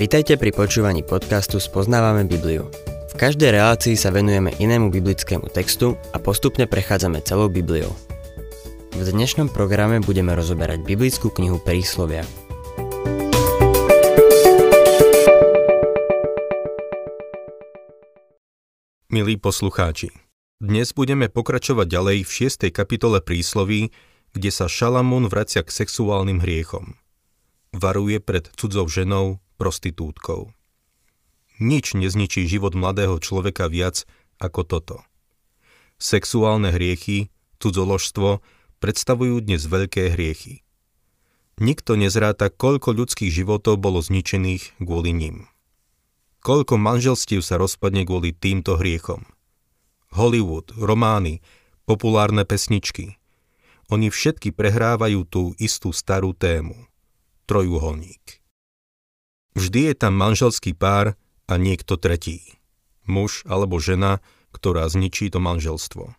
Vitajte pri počúvaní podcastu Spoznávame Bibliu. V každej relácii sa venujeme inému biblickému textu a postupne prechádzame celou Bibliou. V dnešnom programe budeme rozoberať biblickú knihu Príslovia. Milí poslucháči, dnes budeme pokračovať ďalej v 6. kapitole prísloví, kde sa Šalamún vracia k sexuálnym hriechom. Varuje pred cudzou ženou, prostitútkou. Nič nezničí život mladého človeka viac ako toto. Sexuálne hriechy, cudzoložstvo predstavujú dnes veľké hriechy. Nikto nezráta, koľko ľudských životov bolo zničených kvôli ním. Koľko manželstiev sa rozpadne kvôli týmto hriechom. Hollywood, romány, populárne pesničky. Oni všetky prehrávajú tú istú starú tému. Trojuholník. Vždy je tam manželský pár a niekto tretí. Muž alebo žena, ktorá zničí to manželstvo.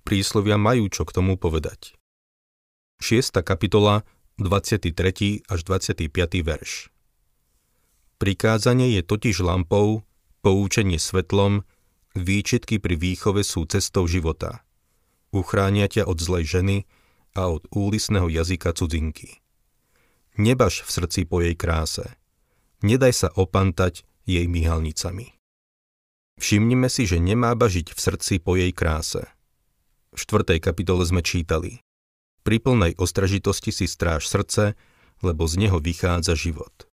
Príslovia majú čo k tomu povedať. 6. kapitola, 23. až 25. verš. Prikázanie je totiž lampou, poučenie svetlom, výčitky pri výchove sú cestou života. Uchránia ťa od zlej ženy a od úlisného jazyka cudzinky. Nebaž v srdci po jej kráse nedaj sa opantať jej myhalnicami. Všimnime si, že nemá bažiť v srdci po jej kráse. V 4. kapitole sme čítali Pri plnej ostražitosti si stráž srdce, lebo z neho vychádza život.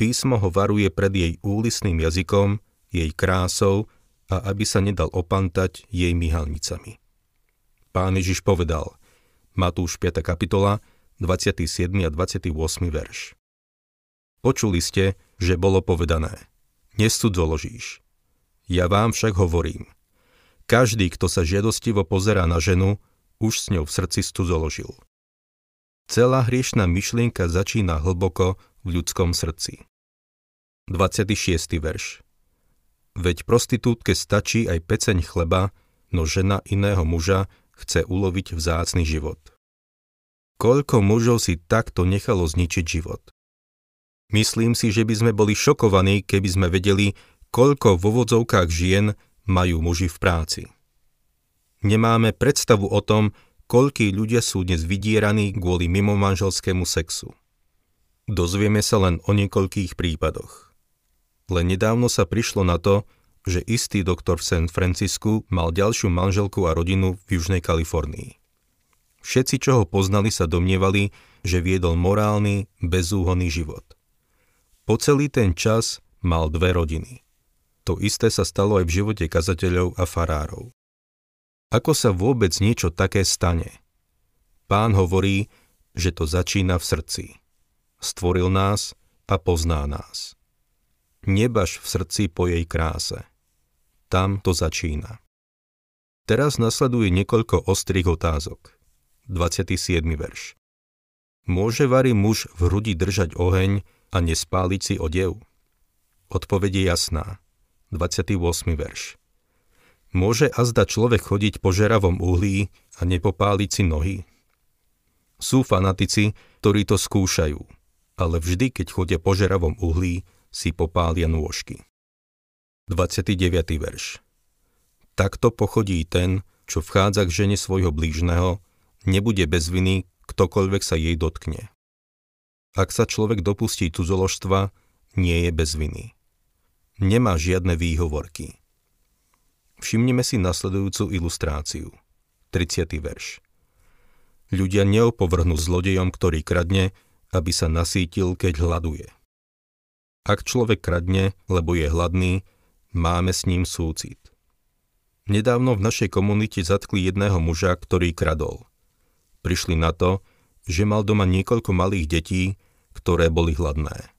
Písmo ho varuje pred jej úlisným jazykom, jej krásou a aby sa nedal opantať jej myhalnicami. Pán Ježiš povedal, Matúš 5. kapitola, 27. a 28. verš. Počuli ste, že bolo povedané. Nesudzoložíš. Ja vám však hovorím. Každý, kto sa žiadostivo pozerá na ženu, už s ňou v srdci studzoložil. Celá hriešná myšlienka začína hlboko v ľudskom srdci. 26. verš Veď prostitútke stačí aj peceň chleba, no žena iného muža chce uloviť vzácny život. Koľko mužov si takto nechalo zničiť život? Myslím si, že by sme boli šokovaní, keby sme vedeli, koľko vo vodzovkách žien majú muži v práci. Nemáme predstavu o tom, koľkí ľudia sú dnes vydieraní kvôli mimomanželskému sexu. Dozvieme sa len o niekoľkých prípadoch. Len nedávno sa prišlo na to, že istý doktor v San Francisku mal ďalšiu manželku a rodinu v Južnej Kalifornii. Všetci, čo ho poznali, sa domnievali, že viedol morálny, bezúhonný život – po celý ten čas mal dve rodiny. To isté sa stalo aj v živote kazateľov a farárov. Ako sa vôbec niečo také stane? Pán hovorí, že to začína v srdci. Stvoril nás a pozná nás. Nebaž v srdci po jej kráse. Tam to začína. Teraz nasleduje niekoľko ostrých otázok. 27. verš. Môže varí muž v hrudi držať oheň, a nespáliť si odev? Odpoveď je jasná. 28. verš. Môže azda človek chodiť po žeravom uhlí a nepopáliť si nohy? Sú fanatici, ktorí to skúšajú, ale vždy, keď chodia po žeravom uhlí, si popália nôžky. 29. verš. Takto pochodí ten, čo vchádza k žene svojho blížneho, nebude bez viny, ktokoľvek sa jej dotkne. Ak sa človek dopustí cudzoložstva, nie je bez viny. Nemá žiadne výhovorky. Všimnime si nasledujúcu ilustráciu. 30. verš. Ľudia neopovrhnú zlodejom, ktorý kradne, aby sa nasítil, keď hľaduje. Ak človek kradne, lebo je hladný, máme s ním súcit. Nedávno v našej komunite zatkli jedného muža, ktorý kradol. Prišli na to, že mal doma niekoľko malých detí, ktoré boli hladné.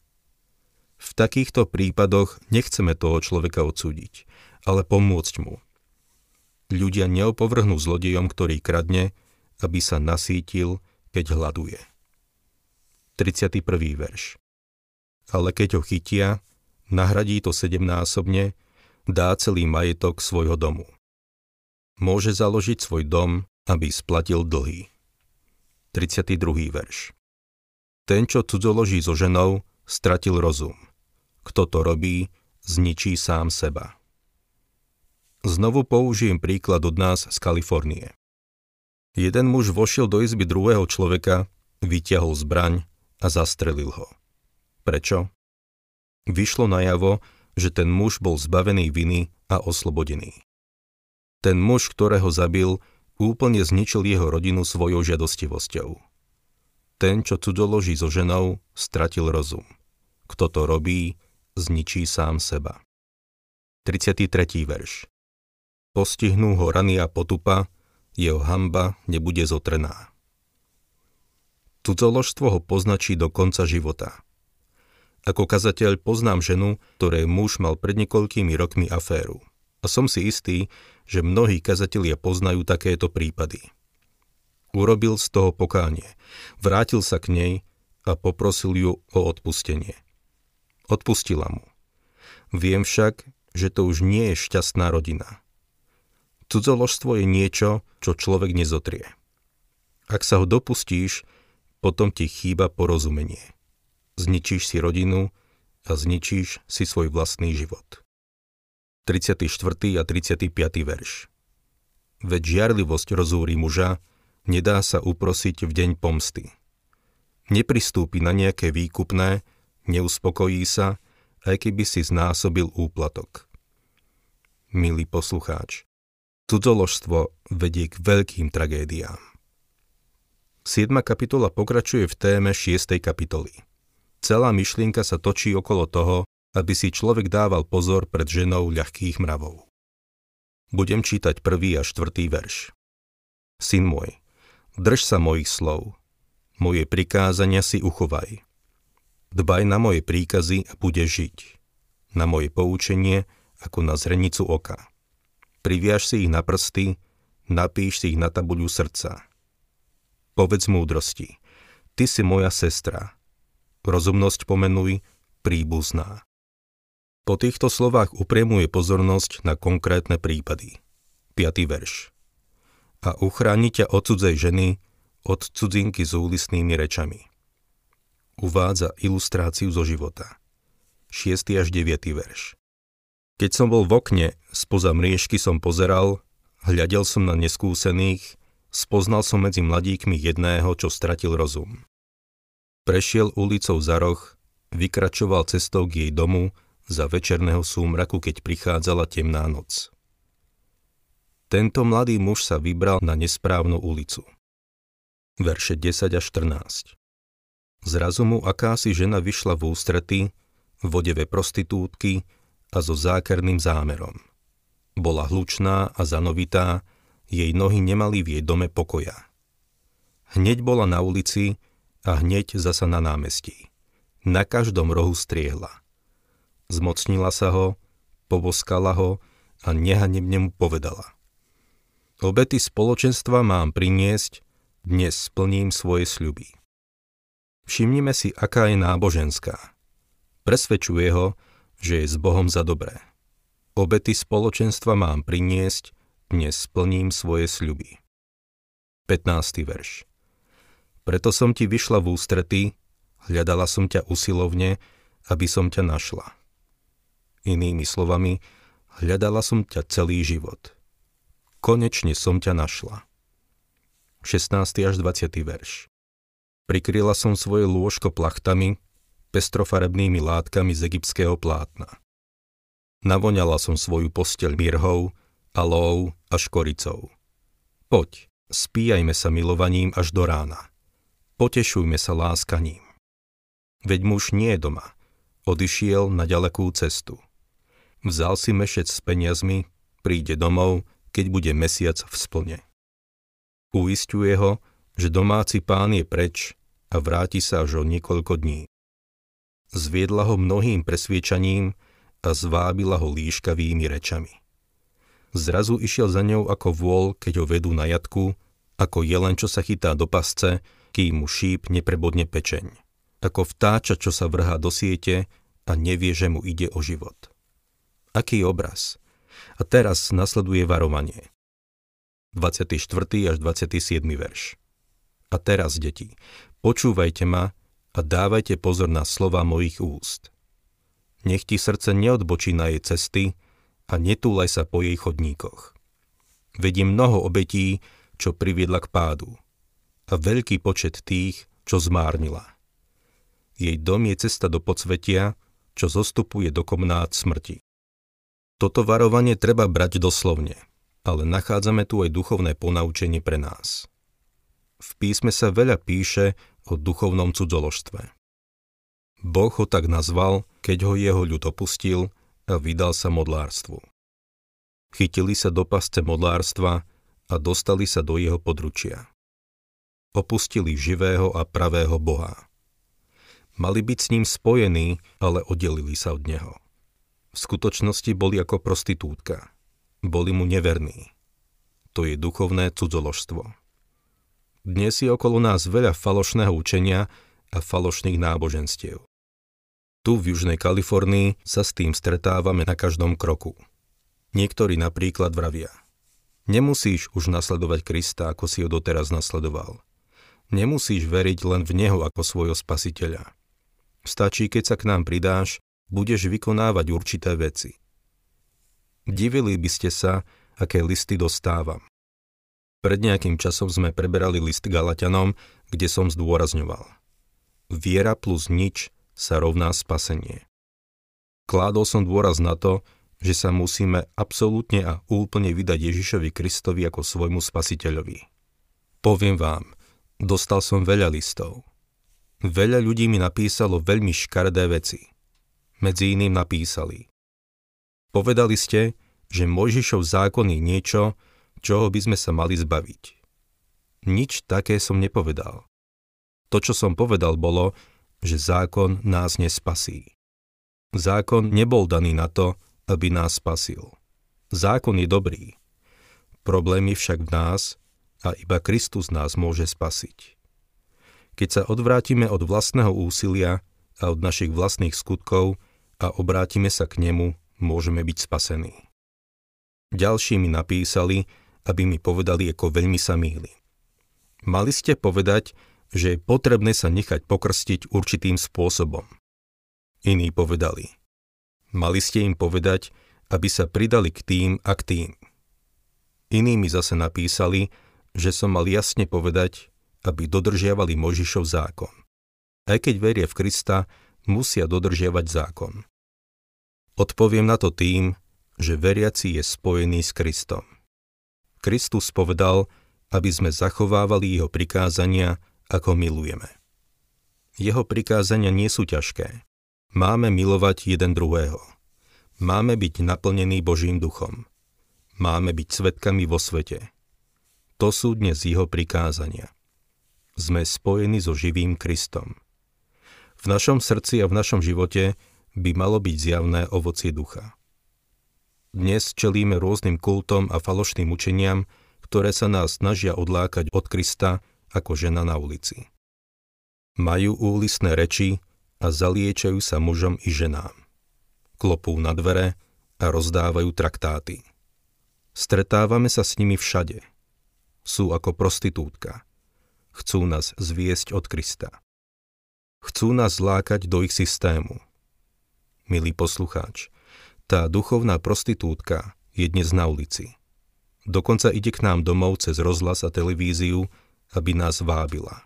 V takýchto prípadoch nechceme toho človeka odsúdiť, ale pomôcť mu. Ľudia neopovrhnú zlodejom, ktorý kradne, aby sa nasítil, keď hľaduje. 31. verš Ale keď ho chytia, nahradí to sedemnásobne, dá celý majetok svojho domu. Môže založiť svoj dom, aby splatil dlhy. 32. verš Ten, čo cudzoloží so ženou, stratil rozum. Kto to robí, zničí sám seba. Znovu použijem príklad od nás z Kalifornie. Jeden muž vošiel do izby druhého človeka, vyťahol zbraň a zastrelil ho. Prečo? Vyšlo najavo, že ten muž bol zbavený viny a oslobodený. Ten muž, ktorého zabil, úplne zničil jeho rodinu svojou žiadostivosťou. Ten, čo cudzoloží so ženou, stratil rozum. Kto to robí, zničí sám seba. 33. verš Postihnú ho rany a potupa, jeho hamba nebude zotrená. Cudzoložstvo ho poznačí do konca života. Ako kazateľ poznám ženu, ktorej muž mal pred niekoľkými rokmi aféru. A som si istý, že mnohí kazatelia poznajú takéto prípady. Urobil z toho pokánie, vrátil sa k nej a poprosil ju o odpustenie. Odpustila mu. Viem však, že to už nie je šťastná rodina. Cudzoložstvo je niečo, čo človek nezotrie. Ak sa ho dopustíš, potom ti chýba porozumenie. Zničíš si rodinu a zničíš si svoj vlastný život. 34. a 35. verš Veď žiarlivosť rozúri muža, nedá sa uprosiť v deň pomsty. Nepristúpi na nejaké výkupné, neuspokojí sa, aj keby si znásobil úplatok. Milý poslucháč, Cudzoložstvo vedie k veľkým tragédiám. 7. kapitola pokračuje v téme 6. kapitoly. Celá myšlienka sa točí okolo toho, aby si človek dával pozor pred ženou ľahkých mravov. Budem čítať prvý a štvrtý verš. Syn môj, drž sa mojich slov, moje prikázania si uchovaj. Dbaj na moje príkazy a budeš žiť. Na moje poučenie ako na zrenicu oka priviaž si ich na prsty, napíš si ich na tabuľu srdca. Povedz múdrosti, ty si moja sestra. Rozumnosť pomenuj, príbuzná. Po týchto slovách upriemuje pozornosť na konkrétne prípady. 5. verš. A uchráni od cudzej ženy, od cudzinky s úlisnými rečami. Uvádza ilustráciu zo života. 6. až 9. verš. Keď som bol v okne, spoza mriežky som pozeral, hľadel som na neskúsených, spoznal som medzi mladíkmi jedného, čo stratil rozum. Prešiel ulicou za roh, vykračoval cestou k jej domu za večerného súmraku, keď prichádzala temná noc. Tento mladý muž sa vybral na nesprávnu ulicu. Verše 10 až 14 Zrazu mu akási žena vyšla v ústrety, vodeve prostitútky, a so zákerným zámerom. Bola hlučná a zanovitá, jej nohy nemali v jej dome pokoja. Hneď bola na ulici a hneď zasa na námestí. Na každom rohu striehla. Zmocnila sa ho, poboskala ho a nehanebne mu povedala. Obety spoločenstva mám priniesť, dnes splním svoje sľuby. Všimnime si, aká je náboženská. Presvedčuje ho, že je s Bohom za dobré. Obety spoločenstva mám priniesť, dnes splním svoje sľuby. 15. verš Preto som ti vyšla v ústrety, hľadala som ťa usilovne, aby som ťa našla. Inými slovami, hľadala som ťa celý život. Konečne som ťa našla. 16. až 20. verš Prikryla som svoje lôžko plachtami, pestrofarebnými látkami z egyptského plátna. Navoňala som svoju posteľ mirhou, alou a škoricou. Poď, spíjajme sa milovaním až do rána. Potešujme sa láskaním. Veď muž nie je doma. Odišiel na ďalekú cestu. Vzal si mešec s peniazmi, príde domov, keď bude mesiac v splne. Uistuje ho, že domáci pán je preč a vráti sa až o niekoľko dní. Zviedla ho mnohým presviečaním a zvábila ho líškavými rečami. Zrazu išiel za ňou ako vôľ, keď ho vedú na jatku, ako jelen, čo sa chytá do pasce, kým mu šíp neprebodne pečeň. Ako vtáča, čo sa vrhá do siete a nevie, že mu ide o život. Aký obraz? A teraz nasleduje varovanie. 24. až 27. verš. A teraz, deti, počúvajte ma a dávajte pozor na slova mojich úst. Nech ti srdce neodbočí na jej cesty a netúlaj sa po jej chodníkoch. Vedím mnoho obetí, čo priviedla k pádu a veľký počet tých, čo zmárnila. Jej dom je cesta do podsvetia, čo zostupuje do komnát smrti. Toto varovanie treba brať doslovne, ale nachádzame tu aj duchovné ponaučenie pre nás. V písme sa veľa píše o duchovnom cudzoložstve. Boh ho tak nazval, keď ho jeho ľud opustil a vydal sa modlárstvu. Chytili sa do pasce modlárstva a dostali sa do jeho područia. Opustili živého a pravého Boha. Mali byť s ním spojení, ale oddelili sa od neho. V skutočnosti boli ako prostitútka. Boli mu neverní. To je duchovné cudzoložstvo. Dnes je okolo nás veľa falošného učenia a falošných náboženstiev. Tu v Južnej Kalifornii sa s tým stretávame na každom kroku. Niektorí napríklad vravia. Nemusíš už nasledovať Krista, ako si ho doteraz nasledoval. Nemusíš veriť len v Neho ako svojho spasiteľa. Stačí, keď sa k nám pridáš, budeš vykonávať určité veci. Divili by ste sa, aké listy dostávam. Pred nejakým časom sme preberali list Galatianom, kde som zdôrazňoval. Viera plus nič sa rovná spasenie. Kládol som dôraz na to, že sa musíme absolútne a úplne vydať Ježišovi Kristovi ako svojmu spasiteľovi. Poviem vám, dostal som veľa listov. Veľa ľudí mi napísalo veľmi škardé veci. Medzi iným napísali. Povedali ste, že Mojžišov zákon je niečo, čoho by sme sa mali zbaviť. Nič také som nepovedal. To, čo som povedal, bolo, že zákon nás nespasí. Zákon nebol daný na to, aby nás spasil. Zákon je dobrý. Problém je však v nás a iba Kristus nás môže spasiť. Keď sa odvrátime od vlastného úsilia a od našich vlastných skutkov a obrátime sa k nemu, môžeme byť spasení. Ďalší mi napísali, aby mi povedali, ako veľmi sa mýli. Mali ste povedať, že je potrebné sa nechať pokrstiť určitým spôsobom. Iní povedali. Mali ste im povedať, aby sa pridali k tým a k tým. Iní mi zase napísali, že som mal jasne povedať, aby dodržiavali Možišov zákon. Aj keď veria v Krista, musia dodržiavať zákon. Odpoviem na to tým, že veriaci je spojený s Kristom. Kristus povedal, aby sme zachovávali jeho prikázania, ako milujeme. Jeho prikázania nie sú ťažké. Máme milovať jeden druhého. Máme byť naplnení Božím duchom. Máme byť svetkami vo svete. To sú dnes jeho prikázania. Sme spojení so živým Kristom. V našom srdci a v našom živote by malo byť zjavné ovocie ducha. Dnes čelíme rôznym kultom a falošným učeniam, ktoré sa nás snažia odlákať od Krista ako žena na ulici. Majú úlisné reči a zaliečajú sa mužom i ženám. Klopú na dvere a rozdávajú traktáty. Stretávame sa s nimi všade. Sú ako prostitútka. Chcú nás zviesť od Krista. Chcú nás zlákať do ich systému. Milý poslucháč, tá duchovná prostitútka je dnes na ulici. Dokonca ide k nám domov cez rozhlas a televíziu, aby nás vábila.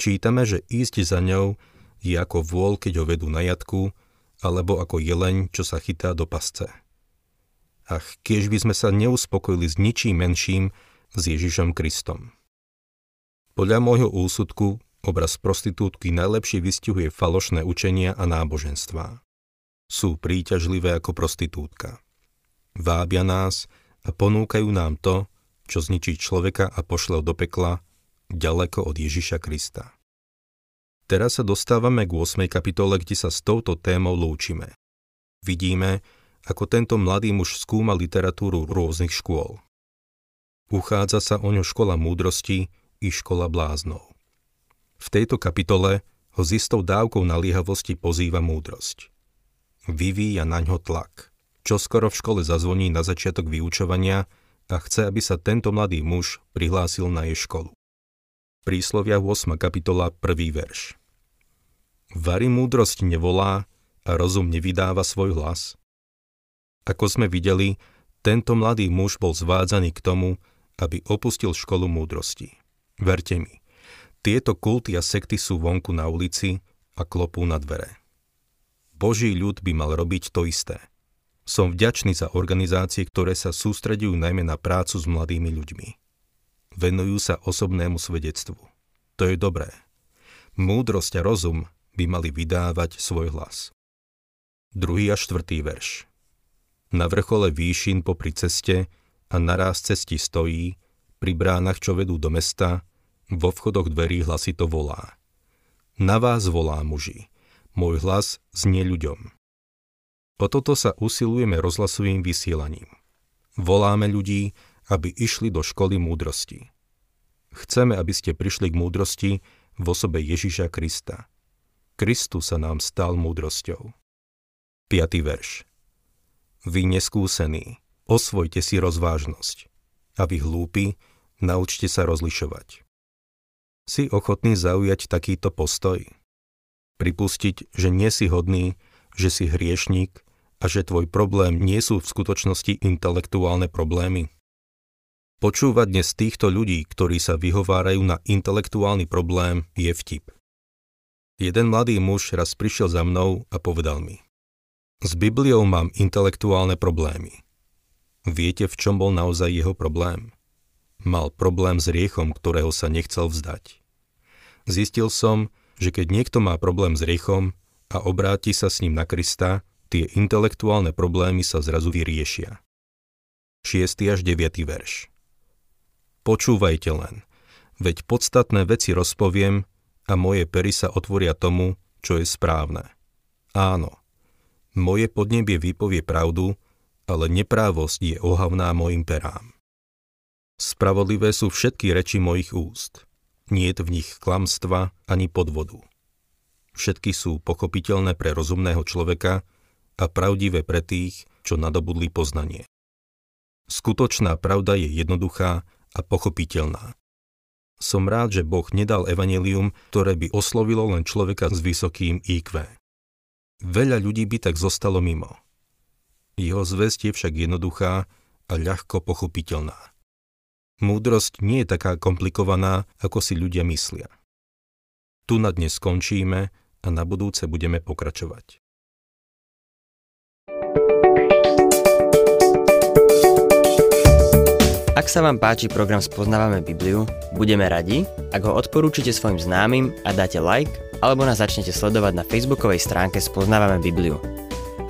Čítame, že ísť za ňou je ako vôľ, keď ho vedú na jatku, alebo ako jeleň, čo sa chytá do pasce. Ach, kiež by sme sa neuspokojili s ničím menším s Ježišom Kristom. Podľa môjho úsudku obraz prostitútky najlepšie vystihuje falošné učenia a náboženstvá sú príťažlivé ako prostitútka. Vábia nás a ponúkajú nám to, čo zničí človeka a pošle do pekla, ďaleko od Ježiša Krista. Teraz sa dostávame k 8. kapitole, kde sa s touto témou lúčime. Vidíme, ako tento mladý muž skúma literatúru rôznych škôl. Uchádza sa o ňu škola múdrosti i škola bláznov. V tejto kapitole ho s istou dávkou naliehavosti pozýva múdrosť vyvíja na ňo tlak. Čo skoro v škole zazvoní na začiatok vyučovania a chce, aby sa tento mladý muž prihlásil na jej školu. Príslovia 8. kapitola 1. verš. Vary múdrosť nevolá a rozum nevydáva svoj hlas? Ako sme videli, tento mladý muž bol zvádzaný k tomu, aby opustil školu múdrosti. Verte mi, tieto kulty a sekty sú vonku na ulici a klopú na dvere. Boží ľud by mal robiť to isté. Som vďačný za organizácie, ktoré sa sústredujú najmä na prácu s mladými ľuďmi. Venujú sa osobnému svedectvu. To je dobré. Múdrosť a rozum by mali vydávať svoj hlas. Druhý a štvrtý verš. Na vrchole výšin popri ceste a naraz cesti stojí, pri bránach, čo vedú do mesta, vo vchodoch dverí hlasito volá. Na vás volá muži. Môj hlas znie ľuďom. O toto sa usilujeme rozhlasovým vysielaním. Voláme ľudí, aby išli do školy múdrosti. Chceme, aby ste prišli k múdrosti v osobe Ježiša Krista. Kristus sa nám stal múdrosťou. 5. verš Vy neskúsení, osvojte si rozvážnosť. A vy hlúpi, naučte sa rozlišovať. Si ochotný zaujať takýto postoj? Pripustiť, že nie si hodný, že si hriešník a že tvoj problém nie sú v skutočnosti intelektuálne problémy? Počúvať dnes týchto ľudí, ktorí sa vyhovárajú na intelektuálny problém, je vtip. Jeden mladý muž raz prišiel za mnou a povedal mi S Bibliou mám intelektuálne problémy. Viete, v čom bol naozaj jeho problém? Mal problém s riechom, ktorého sa nechcel vzdať. Zistil som, že keď niekto má problém s riechom a obráti sa s ním na Krista, tie intelektuálne problémy sa zrazu vyriešia. 6. až 9. verš Počúvajte len, veď podstatné veci rozpoviem a moje pery sa otvoria tomu, čo je správne. Áno, moje podnebie vypovie pravdu, ale neprávosť je ohavná mojim perám. Spravodlivé sú všetky reči mojich úst. Nie je v nich klamstva ani podvodu. Všetky sú pochopiteľné pre rozumného človeka a pravdivé pre tých, čo nadobudli poznanie. Skutočná pravda je jednoduchá a pochopiteľná. Som rád, že Boh nedal evanelium, ktoré by oslovilo len človeka s vysokým IQ. Veľa ľudí by tak zostalo mimo. Jeho zväzť je však jednoduchá a ľahko pochopiteľná. Múdrosť nie je taká komplikovaná, ako si ľudia myslia. Tu na dnes skončíme a na budúce budeme pokračovať. Ak sa vám páči program Spoznávame Bibliu, budeme radi, ak ho odporúčite svojim známym a dáte like, alebo nás začnete sledovať na facebookovej stránke Spoznávame Bibliu.